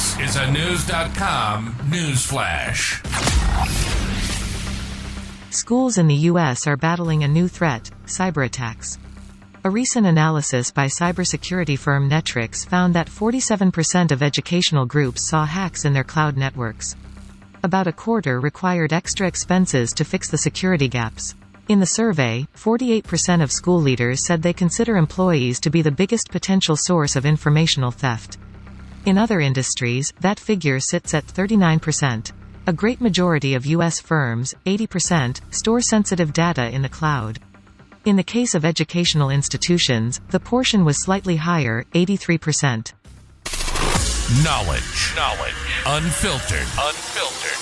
This is a Knewz.com news flash. Schools in the U.S. are battling a new threat cyber attacks. A recent analysis by cybersecurity firm Netwrix found that 47% of educational groups saw hacks in their cloud networks. About a quarter required extra expenses to fix the security gaps. In the survey, 48% of school leaders said they consider employees to be the biggest potential source of informational theft. In other industries, that figure sits at 39%. A great majority of U.S. firms, 80%, store sensitive data in the cloud. In the case of educational institutions, the portion was slightly higher, 83%. Knowledge. Knowledge. Unfiltered. Unfiltered.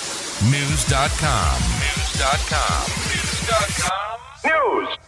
Knewz.com. Knewz.com. Knewz.com. News.